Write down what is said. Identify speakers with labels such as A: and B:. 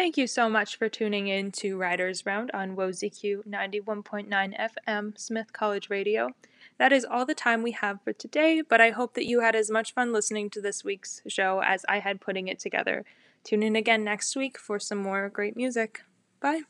A: Thank you so much for tuning in to Riders Round on WOZQ 91.9 FM, Smith College Radio. That is all the time we have for today, but I hope that you had as much fun listening to this week's show as I had putting it together. Tune in again next week for some more great music. Bye.